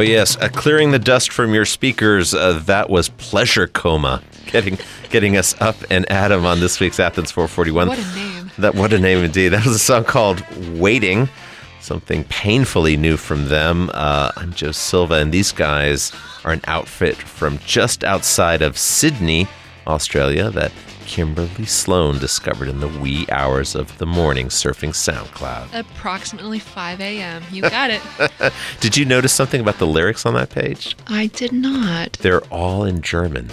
Oh yes, uh, clearing the dust from your speakers. Uh, that was pleasure coma, getting getting us up and Adam on this week's Athens 441. What a name! That what a name indeed. That was a song called "Waiting," something painfully new from them. Uh, I'm Joe Silva, and these guys are an outfit from just outside of Sydney, Australia. That Kimberly Sloan discovered in the wee hours of the morning surfing SoundCloud. Approximately 5 a.m. You got it. did you notice something about the lyrics on that page? I did not. They're all in German.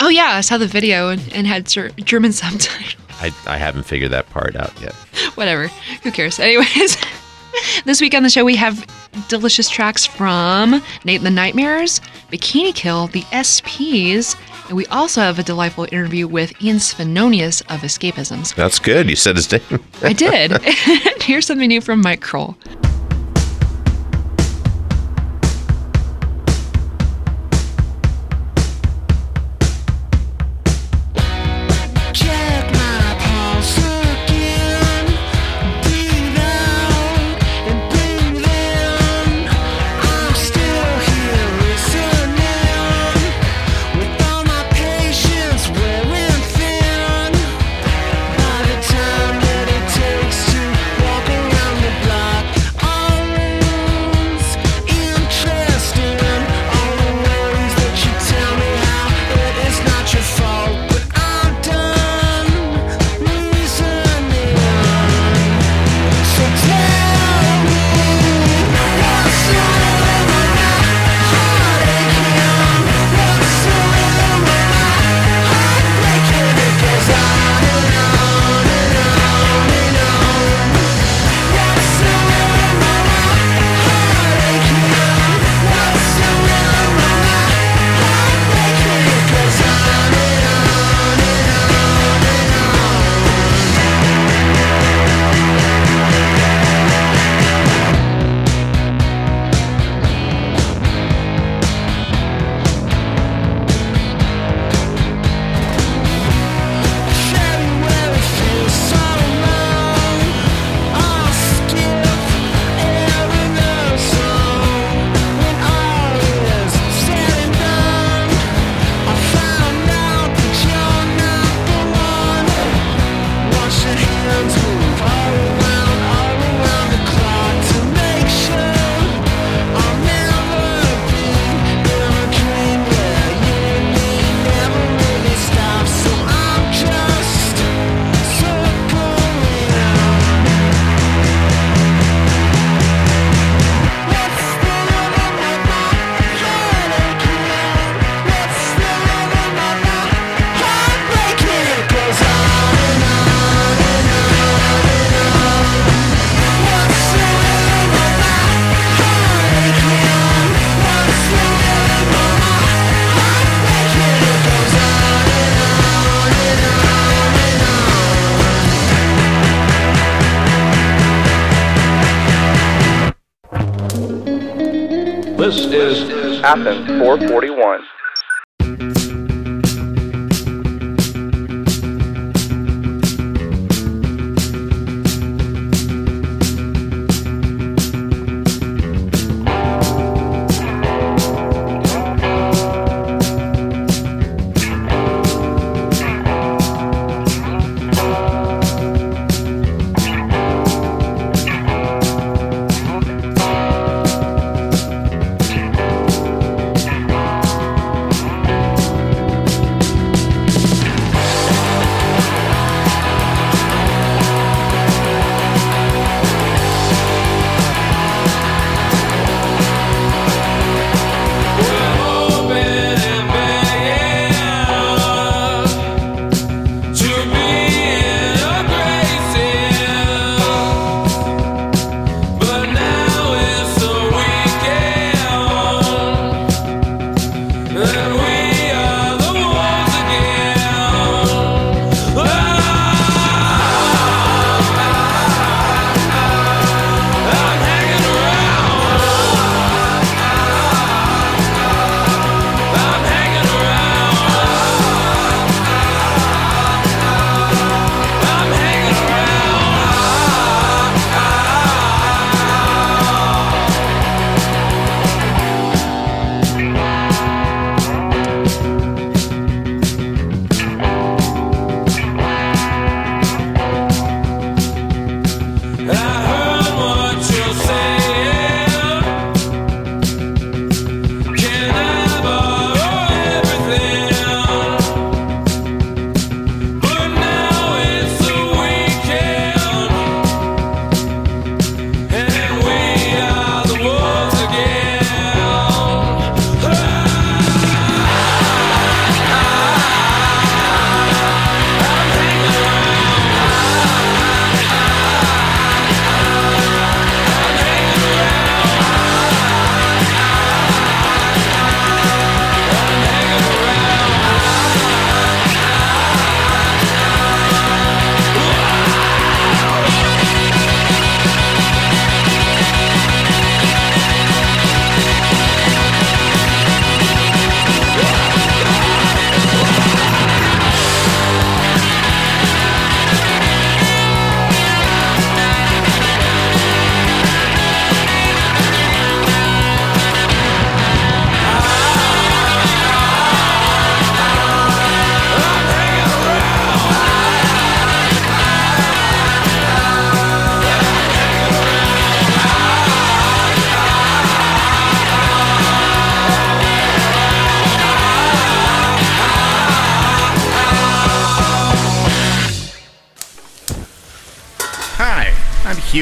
Oh, yeah. I saw the video and, and had German subtitles. I, I haven't figured that part out yet. Whatever. Who cares? Anyways, this week on the show, we have delicious tracks from Nate the Nightmares, Bikini Kill, the SPs, and we also have a delightful interview with Ian Svenonius of Escapisms. That's good. You said his name. I did. Here's something new from Mike Krol. Athens 441.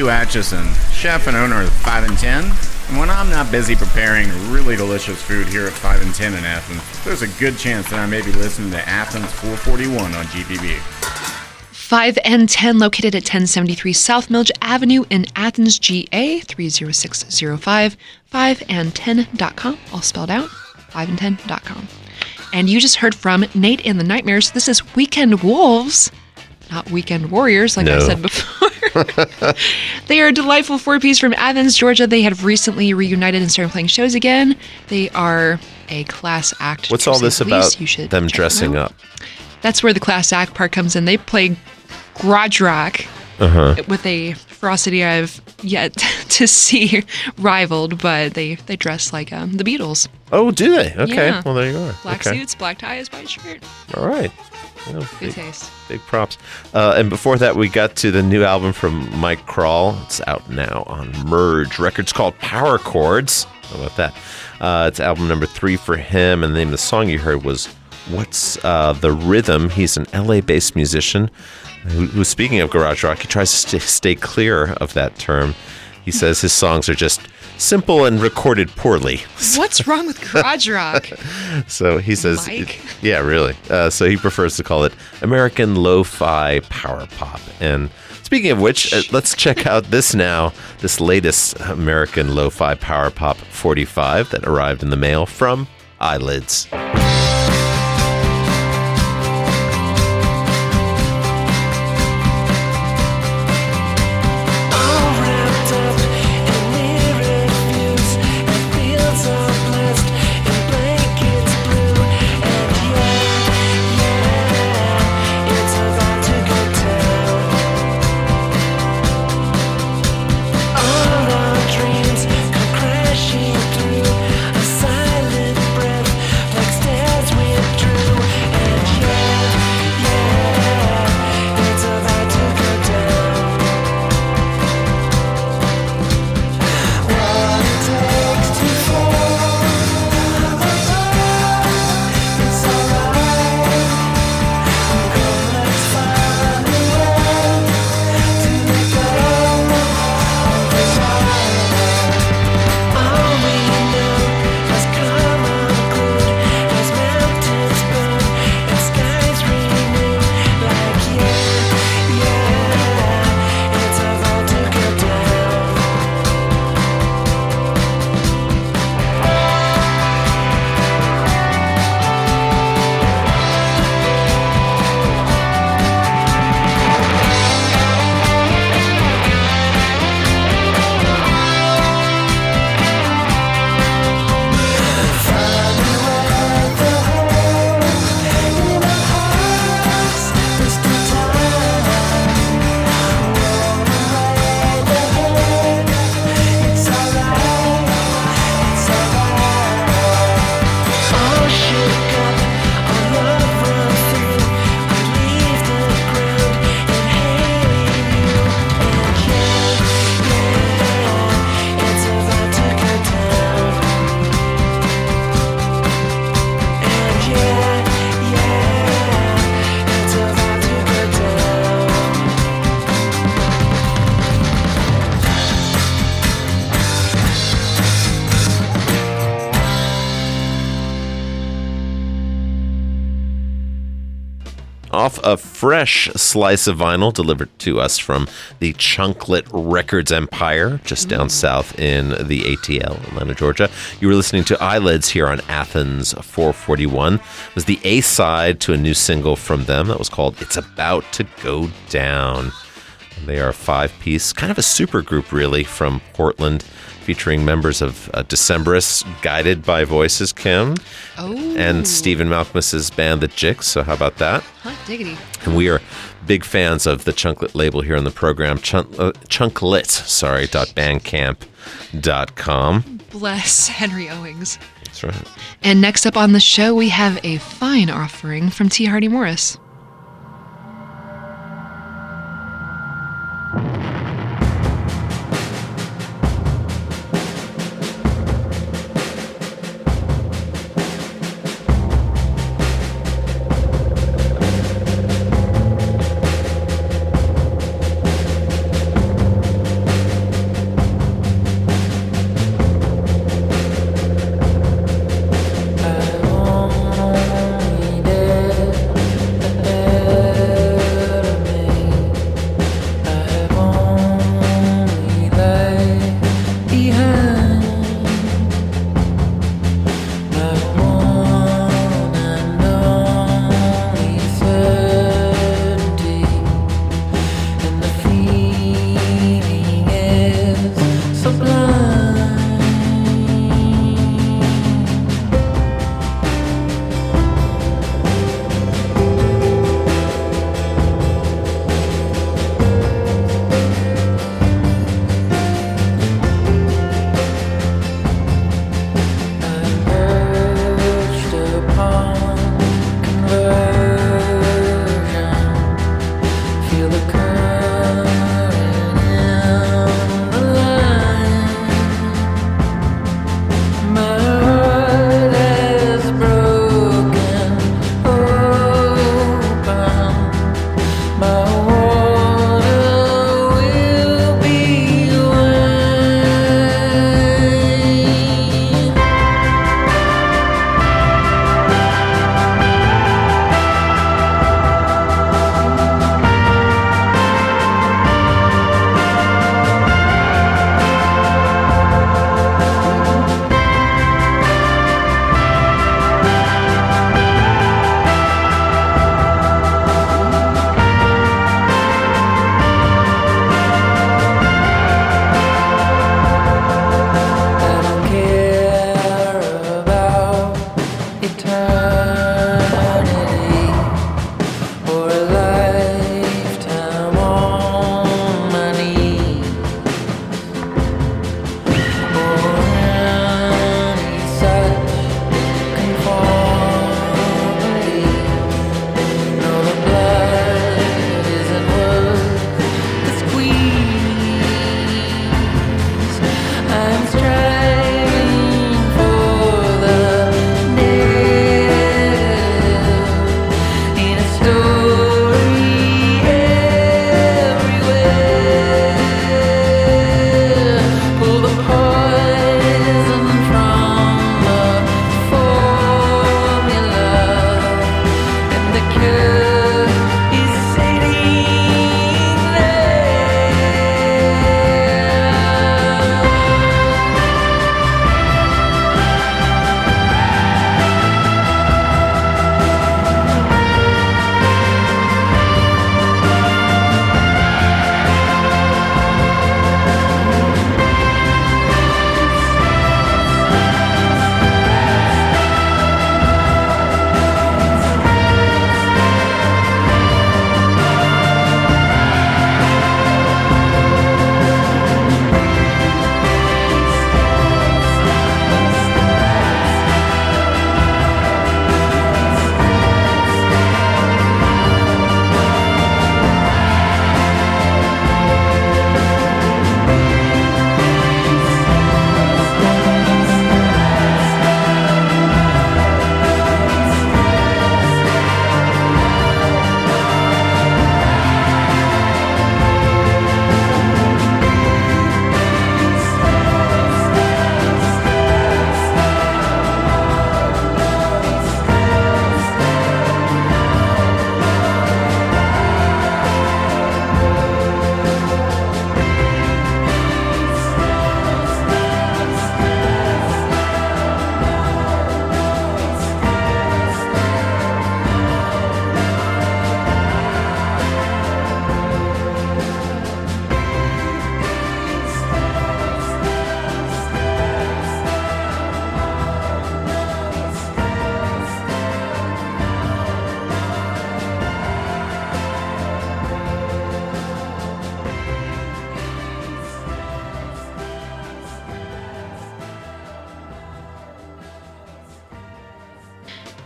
Acheson, chef and owner of 5 and 10. And when I'm not busy preparing really delicious food here at 5 and 10 in Athens, there's a good chance that I may be listening to Athens 441 on GPB. 5 and 10 located at 1073 South Milledge Avenue in Athens, GA 30605. 5 and 10.com, all spelled out. 5 and 10.com. And you just heard from Nate and the Nightmares. This is Weekend Wolves, not Weekend Warriors, like I said before. they are a delightful four piece from Athens, Georgia. They have recently reunited and started playing shows again. They are a class act. What's all this about. Them dressing out. up? That's where the class act part comes in. They play garage rock Uh-huh. with a ferocity I've yet to see rivaled, but they they dress like um, the Beatles. Oh, do they? Okay. Yeah. Well, there you are. Black okay. suits, black ties, white shirt. All right. Well, Good big, taste. big props. Uh, and before that, we got to the new album from Mike Krol. It's out now on Merge Records called Power Chords. How about that? Uh, it's album number three for him, and the name of the song you heard was What's uh, the Rhythm? He's an LA based musician who, who, speaking of garage rock, he tries to stay, stay clear of that term. He says his songs are just simple and recorded poorly. What's wrong with garage rock? So he says, Mike? yeah, really. Uh, so he prefers to call it American Lo-Fi Power Pop. And speaking of which, uh, let's check out this now, this latest American Lo-Fi Power Pop 45 that arrived in the mail from Eyelids. Fresh slice of vinyl delivered to us from the Chunklet Records Empire, just down mm. south in the ATL, Atlanta, Georgia. You were listening to Eyelids here on Athens 441. It was the A side to a new single from them that was called It's About to Go Down. They are a five piece, kind of a super group, really, from Portland, featuring members of uh, Decemberists, guided by voices, Kim, Oh. and Stephen Malkmus's band, The Jicks. So, how about that? Hot diggity. And we are big fans of the Chunklet label here on the program. Chunk, uh, Chunklet, sorry, dot bandcamp.com. Bless Henry Owings. That's right. And next up on the show, we have a fine offering from T. Hardy Morris.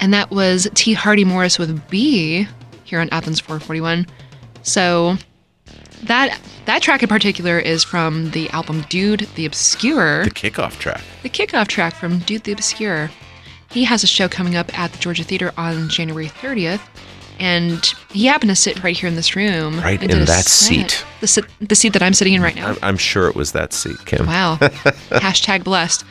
And that was T. Hardy Morris with B here on Athens 441. So that that track in particular is from the album Dude the Obscure, The kickoff track. the kickoff track from Dude the Obscure. He has a show coming up at the Georgia Theater on January 30th, and he happened to sit right here in this room. Right in that set. seat. The, sit, the seat that I'm sitting in right now. I'm, I'm sure it was that seat, Kim. Wow. Hashtag blessed.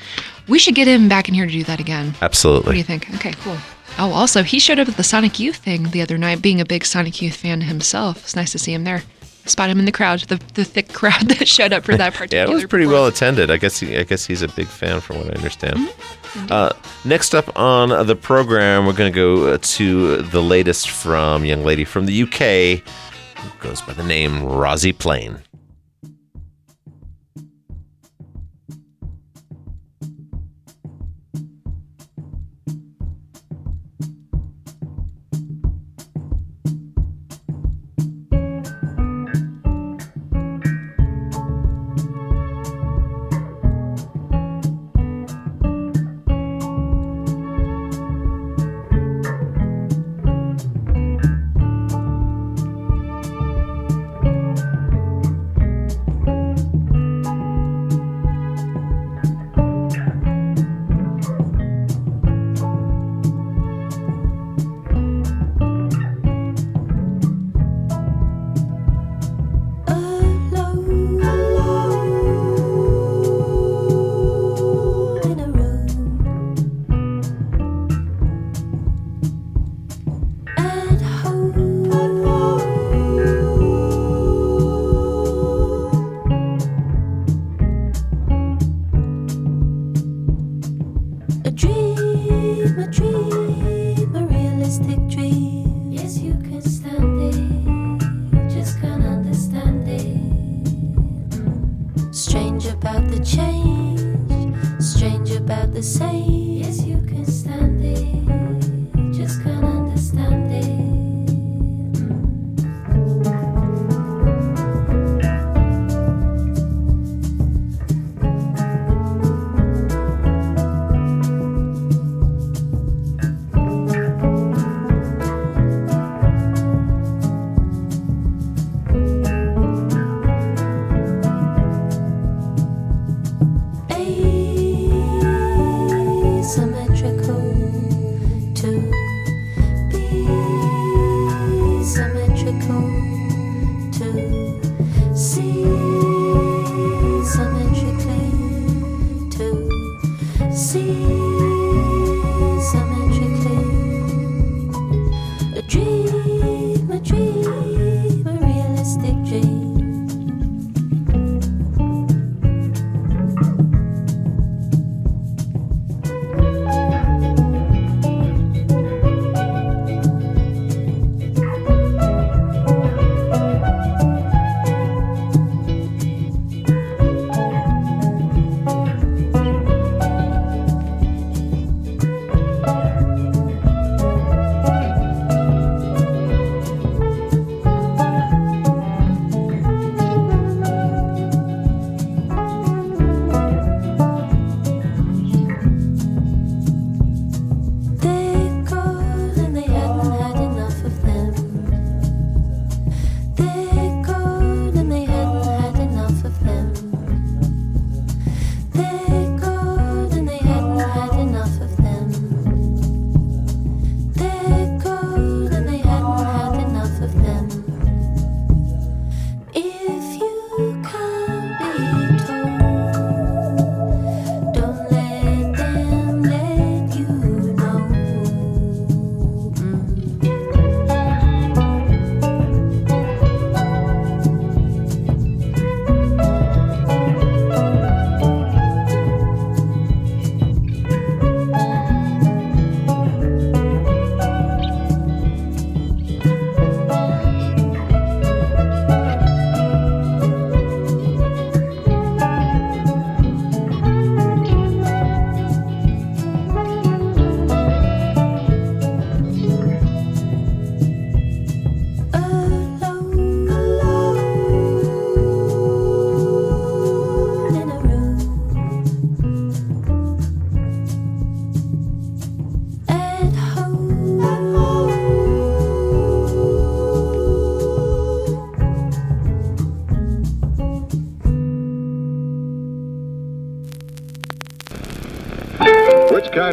We should get him back in here to do that again. Absolutely. What do you think? Okay, cool. Oh, also, he showed up at the Sonic Youth thing the other night, being a big Sonic Youth fan himself. It's nice to see him there. Spot him in the crowd, the, the thick crowd that showed up for that particular. Yeah, it was pretty well attended. I guess he, I guess he's a big fan, from what I understand. Mm-hmm. Uh, next up on the program, we're going to go uh, to the latest from young lady from the UK, who goes by the name Rozi Plain.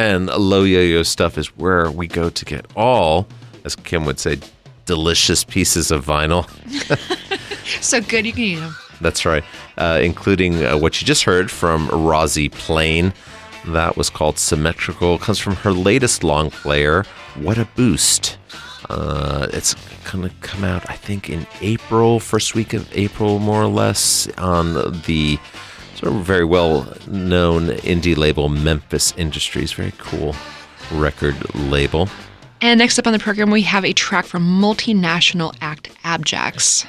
And low yo-yo stuff is where we go to get all, as Kim would say, delicious pieces of vinyl. So good you can eat them. That's right, uh, including uh, what you just heard from Rozi Plain. That was called Symmetrical. Comes from her latest long player, What a Boost. Uh, it's going to come out, I think, in April, first week of April, more or less, on the sort of very well known indie label Memphis Industries. Very cool record label. And next up on the program, we have a track from multinational act Abjects.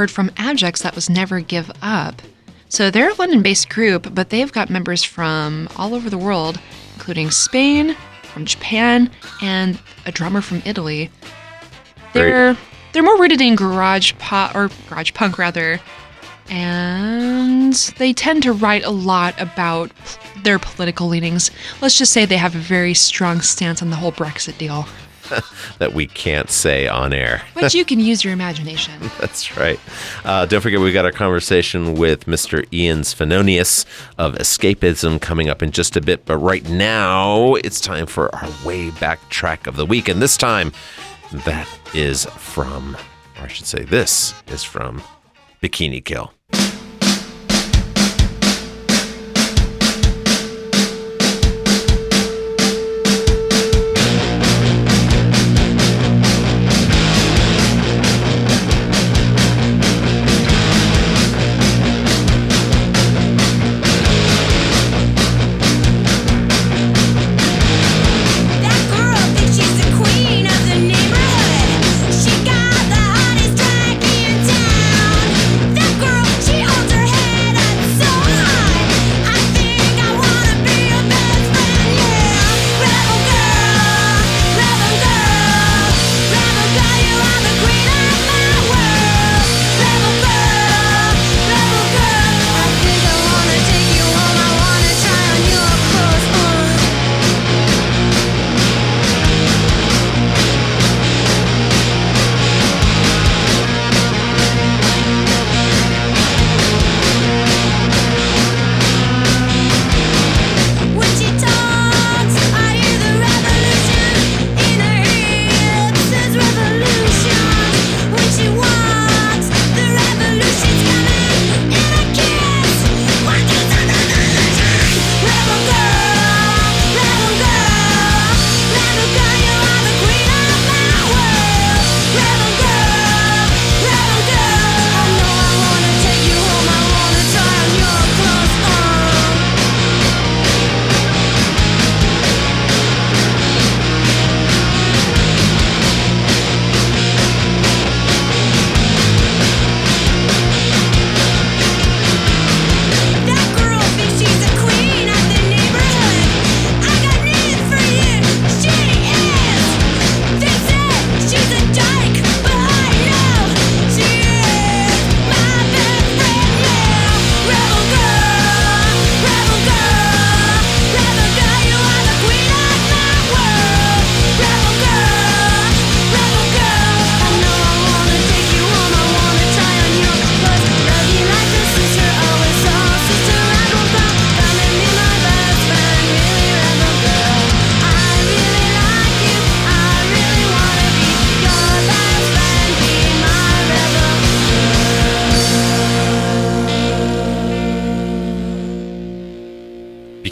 Heard from Abjects, that was Never Give Up. So they're a London based group, but they've got members from all over the world, including Spain, from Japan, and a drummer from Italy. They're they're more rooted in garage pop or garage punk rather, and they tend to write a lot about their political leanings. Let's just say they have a very strong stance on the whole Brexit deal. that we can't say on air. But you can use your imagination. That's right. Uh, don't forget, we got our conversation with Mr. Ian Svenonius of Escapism coming up in just a bit. But right now, it's time for our way back track of the week. And this time, that is from, or I should say, this is from Bikini Kill.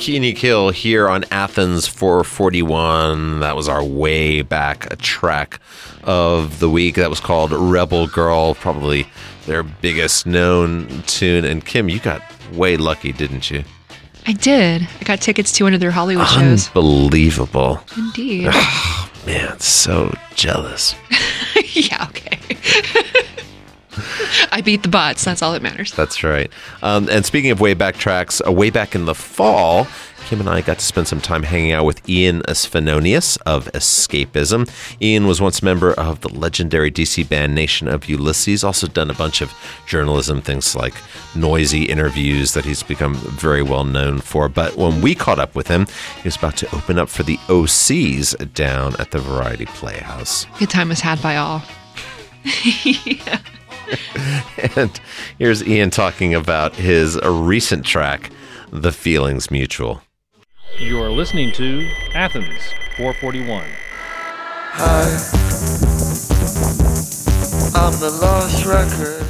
Bikini Kill here on Athens 441. That was our way back track of the week. That was called Rebel Girl, probably their biggest known tune. And Kim, you got way lucky, didn't you? I did. I got tickets to one of their Hollywood shows. Unbelievable. Indeed. Oh, Man, so jealous. yeah. I beat the bots. That's all that matters. That's right. Um, and speaking of way back tracks, uh, way back in the fall, Kim and I got to spend some time hanging out with Ian Svenonius of Escapism. Ian was once a member of the legendary DC band Nation of Ulysses, also done a bunch of journalism, things like Noisey interviews that he's become very well known for. But when we caught up with him, he was about to open up for the OCs down at the Variety Playhouse. Good time was had by all. And here's Ian talking about his recent track, The Feelings Mutual. You are listening to Athens 441. Hi. I'm the lost record.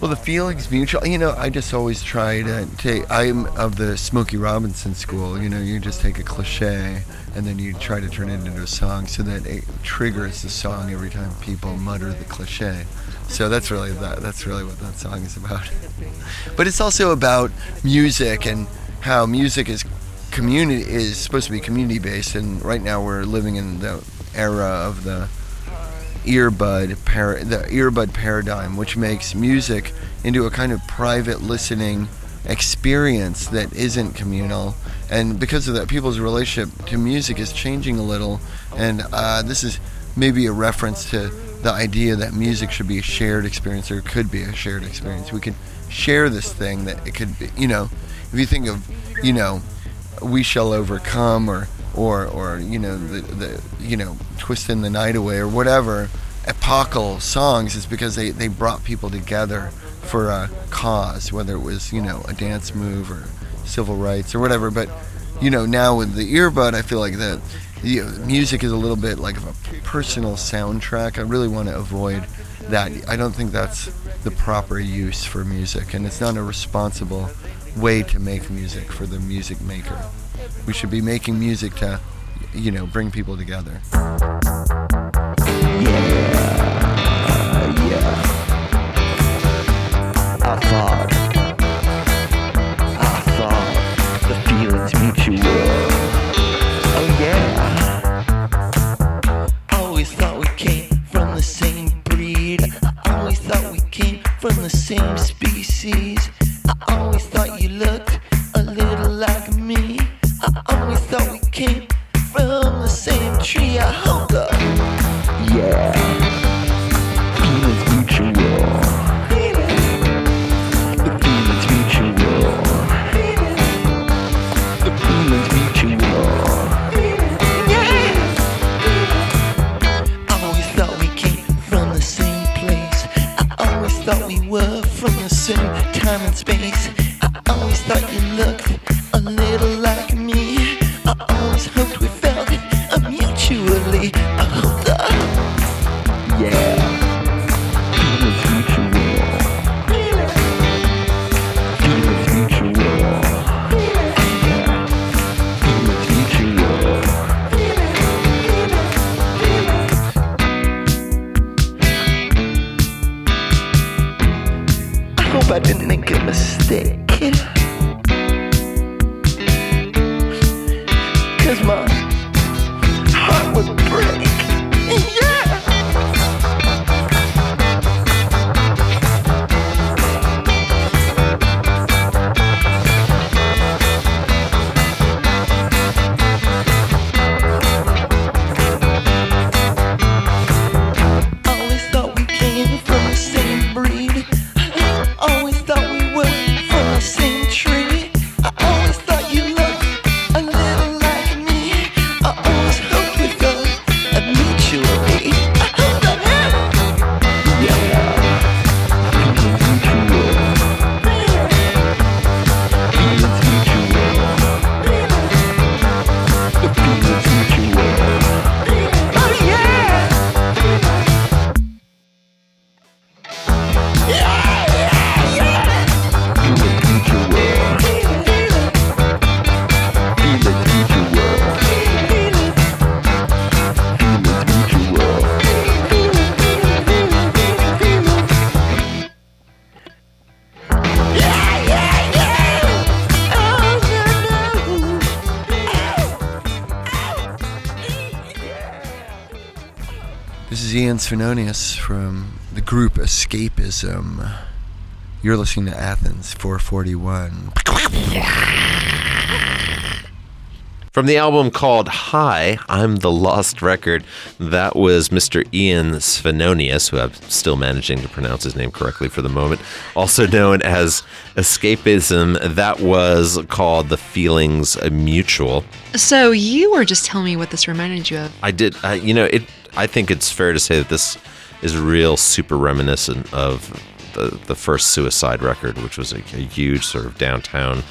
Well, the feelings mutual. You know, I just always try to take. I'm of the Smokey Robinson school. You know, you just take a cliche and then you try to turn it into a song so that it triggers the song every time people mutter the cliche. So that's really that. That's really what that song is about. But it's also about music and how music is community is supposed to be community based, and right now we're living in the era of the earbud par- the earbud paradigm, which makes music into a kind of private listening experience that isn't communal. And because of that, people's relationship to music is changing a little. And uh, this is maybe a reference to the idea that music should be a shared experience or could be a shared experience. We could share this thing that it could be, you know, if you think of, you know, we shall overcome or or or you know the the you know twisting the night away or whatever epochal songs is because they they brought people together for a cause whether it was you know a dance move or civil rights or whatever but you know now with the earbud I feel like the know, music is a little bit like a personal soundtrack I really want to avoid that I don't think that's the proper use for music and it's not a responsible way to make music for the music maker. We should be making music to, you know, bring people together. Yeah, yeah. I thought, same species. I always thought you looked a little like me. I always thought we came from the same tree. I hold up. Yeah. Mutually. Svenonius from the group Escapism. You're listening to Athens 441. From the album called Hi, I'm the Lost Record, that was Mr. Ian Svenonius, who I'm still managing to pronounce his name correctly for the moment, also known as Escapism. That was called The Feelings Mutual. So you were just telling me what this reminded you of. I did, uh, you know, it. I think it's fair to say that this is real super reminiscent of the, the first Suicide record, which was a, a huge sort of downtown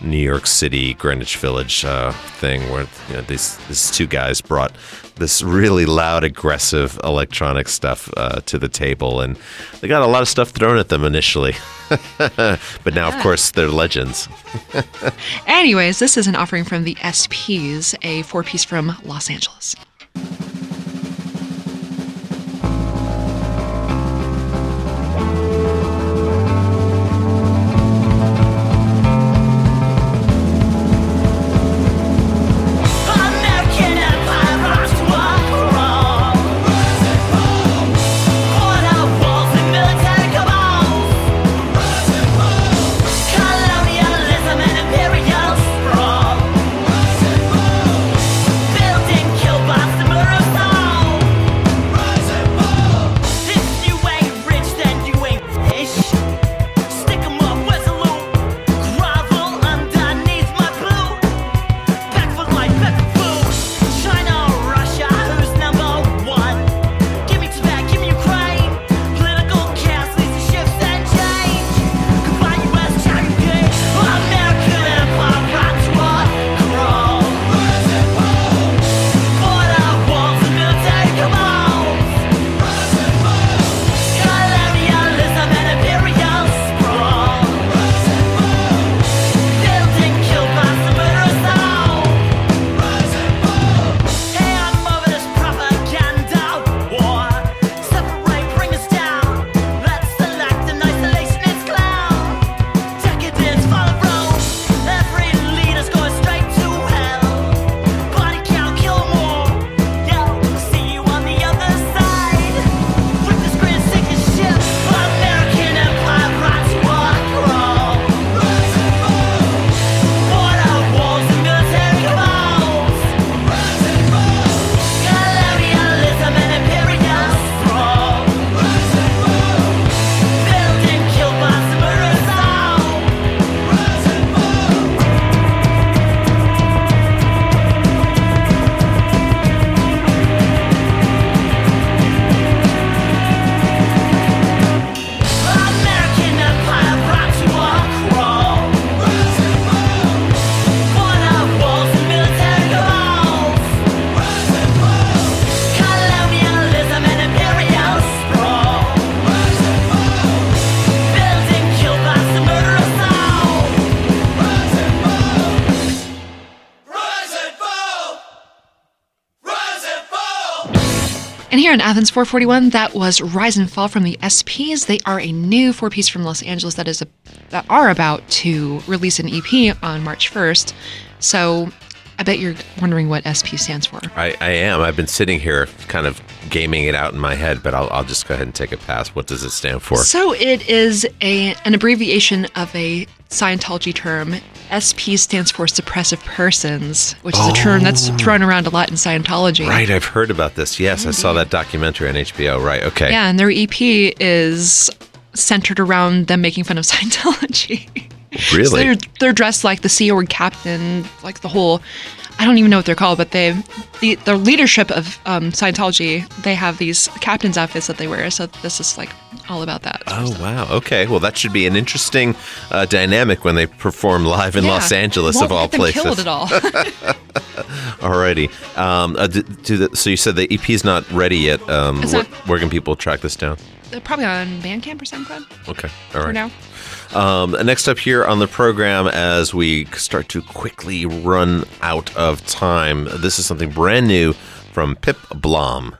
New York City, Greenwich Village uh, thing where you know, these, these two guys brought this really loud, aggressive electronic stuff uh, to the table. And they got a lot of stuff thrown at them initially. but now, of course, they're legends. Anyways, this is an offering from the SPs, a four piece from Los Angeles. Here in Athens 441, that was Rise and Fall from the SPs. They are a new four piece from Los Angeles that is a, that are about to release an EP on March 1st. So I bet you're wondering what SP stands for. I, I am. I've been sitting here kind of gaming it out in my head, but I'll, I'll just go ahead and take a pass. What does it stand for? So it is a an abbreviation of a Scientology term. SP stands for suppressive persons, which is a term that's oh. thrown around a lot in Scientology. Right, I've heard about this. Yes, I saw mm-hmm. that documentary on HBO. Right, okay. Yeah, and their EP is centered around them making fun of Scientology. Really? So they're they're dressed like the Sea Org captain, like the whole. I don't even know what they're called, but they, the the leadership of um, Scientology, they have these captain's outfits that they wear. So this is like all about that. Oh wow! Okay, well that should be an interesting uh, dynamic when they perform live in Yeah. Los Angeles Won't of all places. Kill it at all. Alrighty. Um, uh, d- do the, so you said the EP is not ready yet. Um, where, not. where can people track this down? They're probably on Bandcamp or SoundCloud Okay. All for right. now. Um, next up here on the program, as we start to quickly run out of time, this is something brand new from Pip Blom.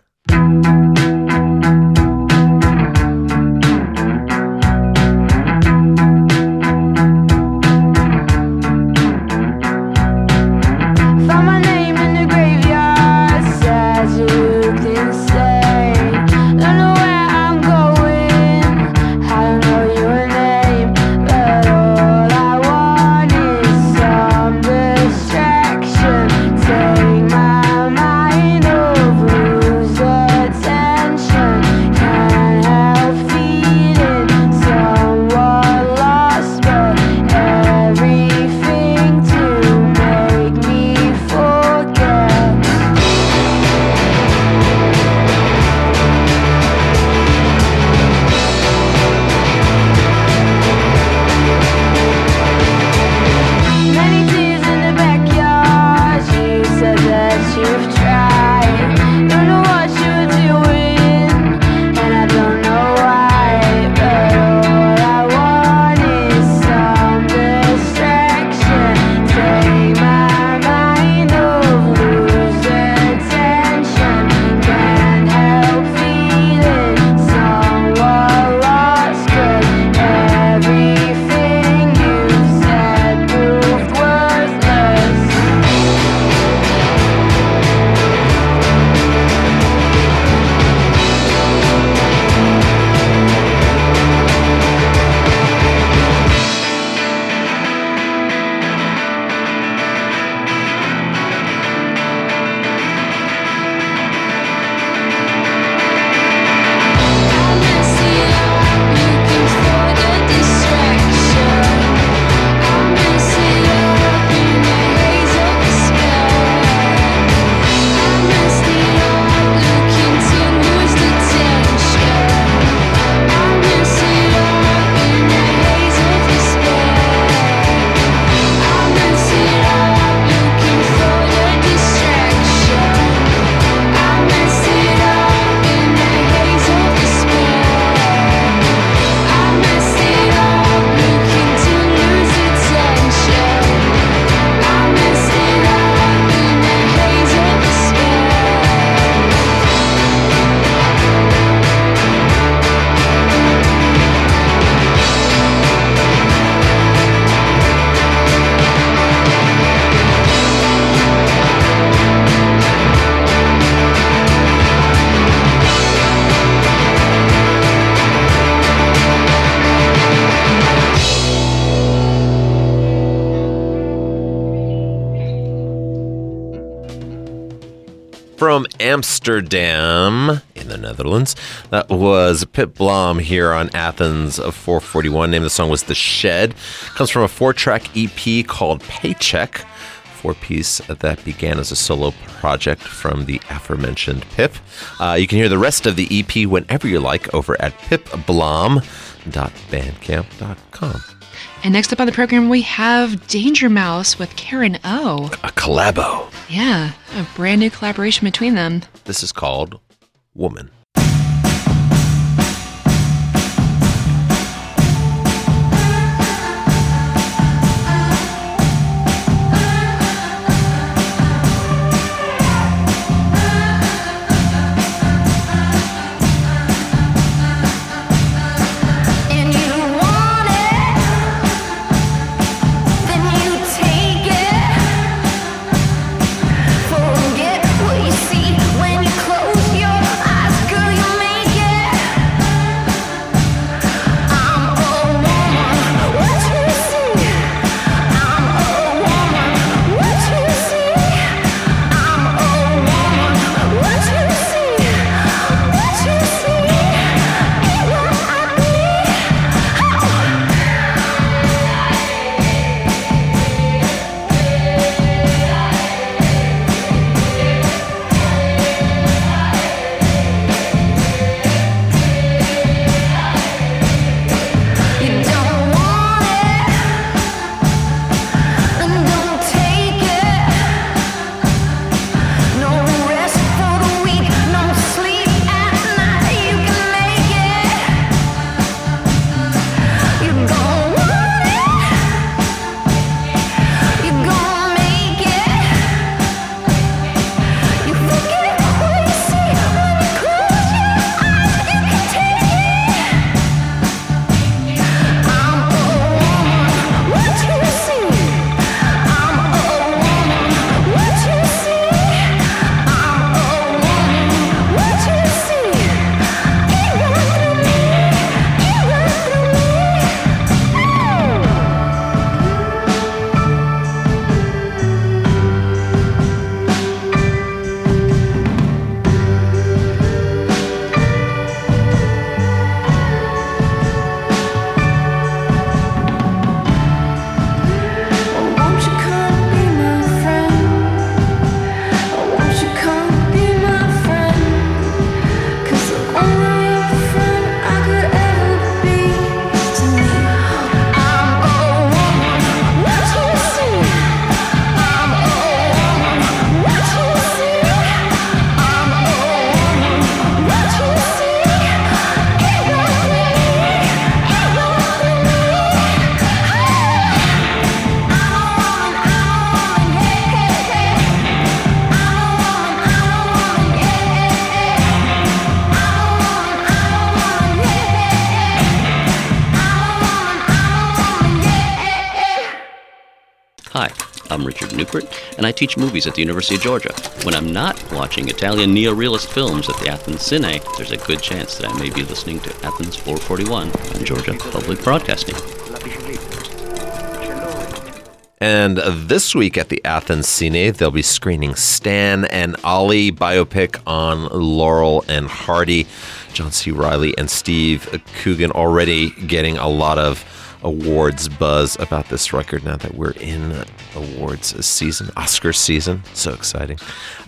Amsterdam in the Netherlands, that was Pip Blom here on Athens of 441. Name of the song was The Shed. Comes from a four track EP called Paycheck. Four piece that began as a solo project from the aforementioned Pip. Uh, you can hear the rest of the EP whenever you like over at pipblom.bandcamp.com. And next up on the program, we have Danger Mouse with Karen O. A collabo. Yeah, a brand new collaboration between them. This is called Woman. I teach movies at the University of Georgia. When I'm not watching Italian neorealist films at the Athens Cine, there's a good chance that I may be listening to Athens 441 on Georgia Public Broadcasting. And this week at the Athens Cine, they'll be screening Stan and Ollie biopic on Laurel and Hardy. John C. Reilly and Steve Coogan already getting a lot of awards buzz about this record now that we're in awards season, Oscar season. So exciting.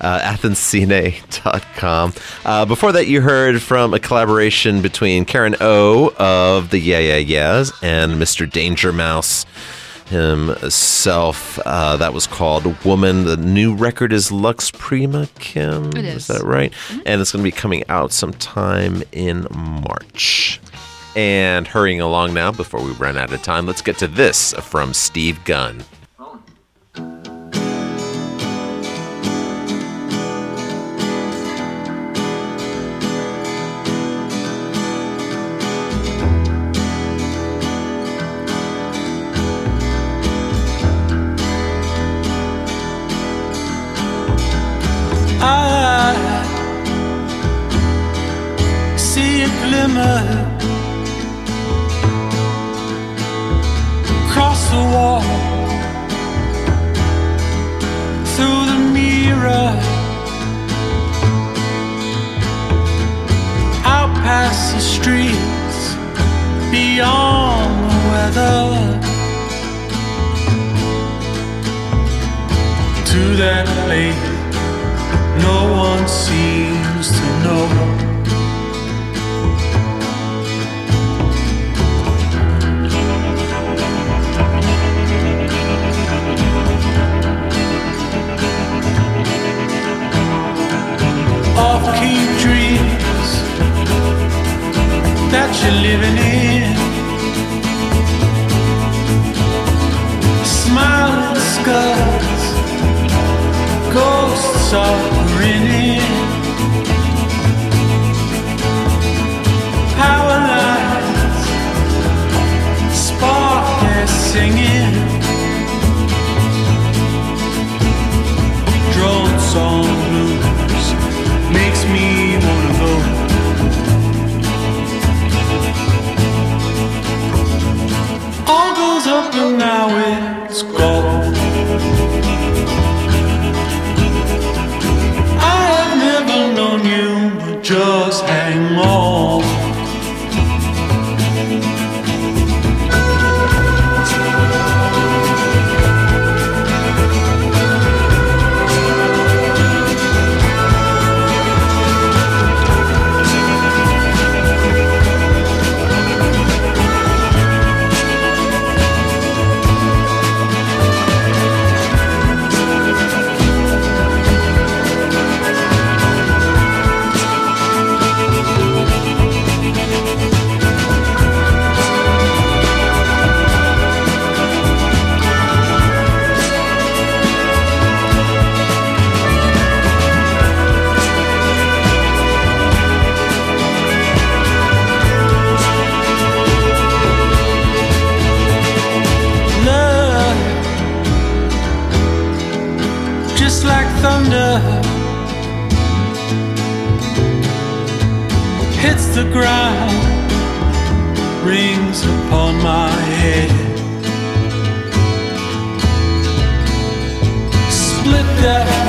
Uh, AthensCine.com. Uh, before that, you heard from a collaboration between Karen O of the Yeah Yeah Yeahs and Mr. Danger Mouse himself. Uh, that was called Woman. The new record is Lux Prima, Kim. Is is. that right? And it's going to be coming out sometime in March. And hurrying along now before we run out of time, let's get to this from Steve Gunn. I see glimmer wall through the mirror. Out past the streets beyond the weather. To that place no one seems hits the ground, rings upon my head. Split that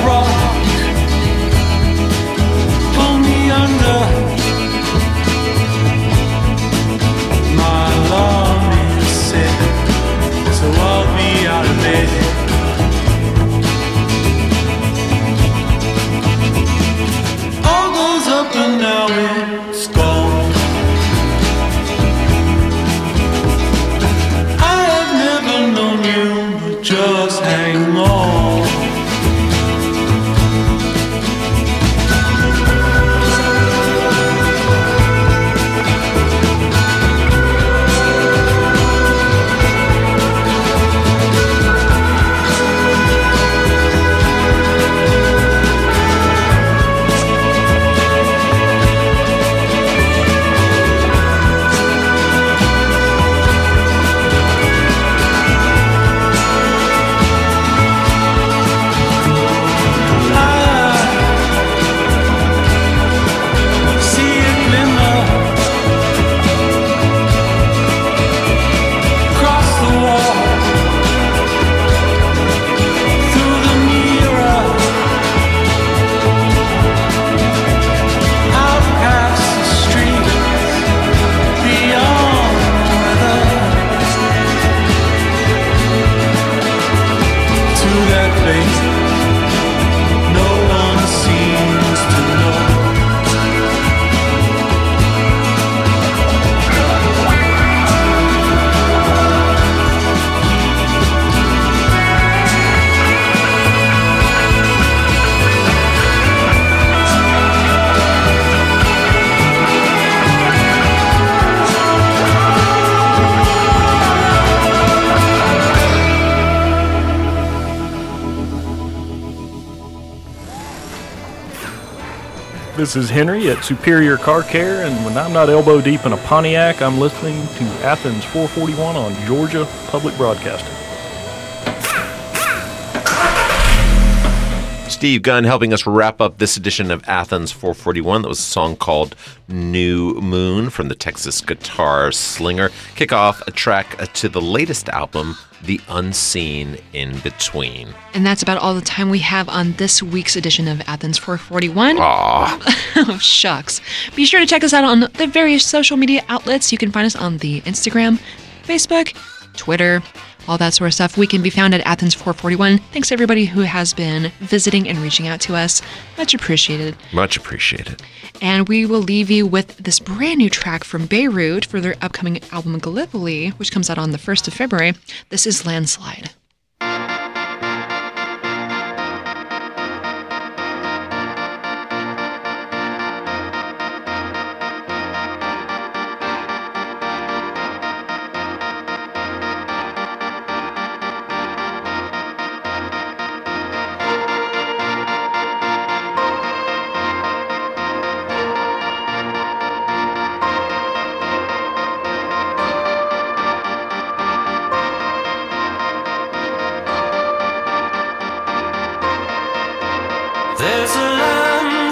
This is Henry at Superior Car Care, and when I'm not elbow deep in a Pontiac, I'm listening to Athens 441 on Georgia Public Broadcasting. Steve Gunn helping us wrap up this edition of Athens 441. That was a song called New Moon from the Texas Guitar Slinger. Kick off a track uh, to the latest album, The Unseen in Between. And that's about all the time we have on this week's edition of Athens 441. Aw. oh, shucks. Be sure to check us out on the various social media outlets. You can find us on the Instagram, Facebook, Twitter, all that sort of stuff. We can be found at Athens 441. Thanks to everybody who has been visiting and reaching out to us. Much appreciated. Much appreciated. And we will leave you with this brand new track from Beirut for their upcoming album Gallipoli, which comes out on the 1st of February. This is Landslide. There's a land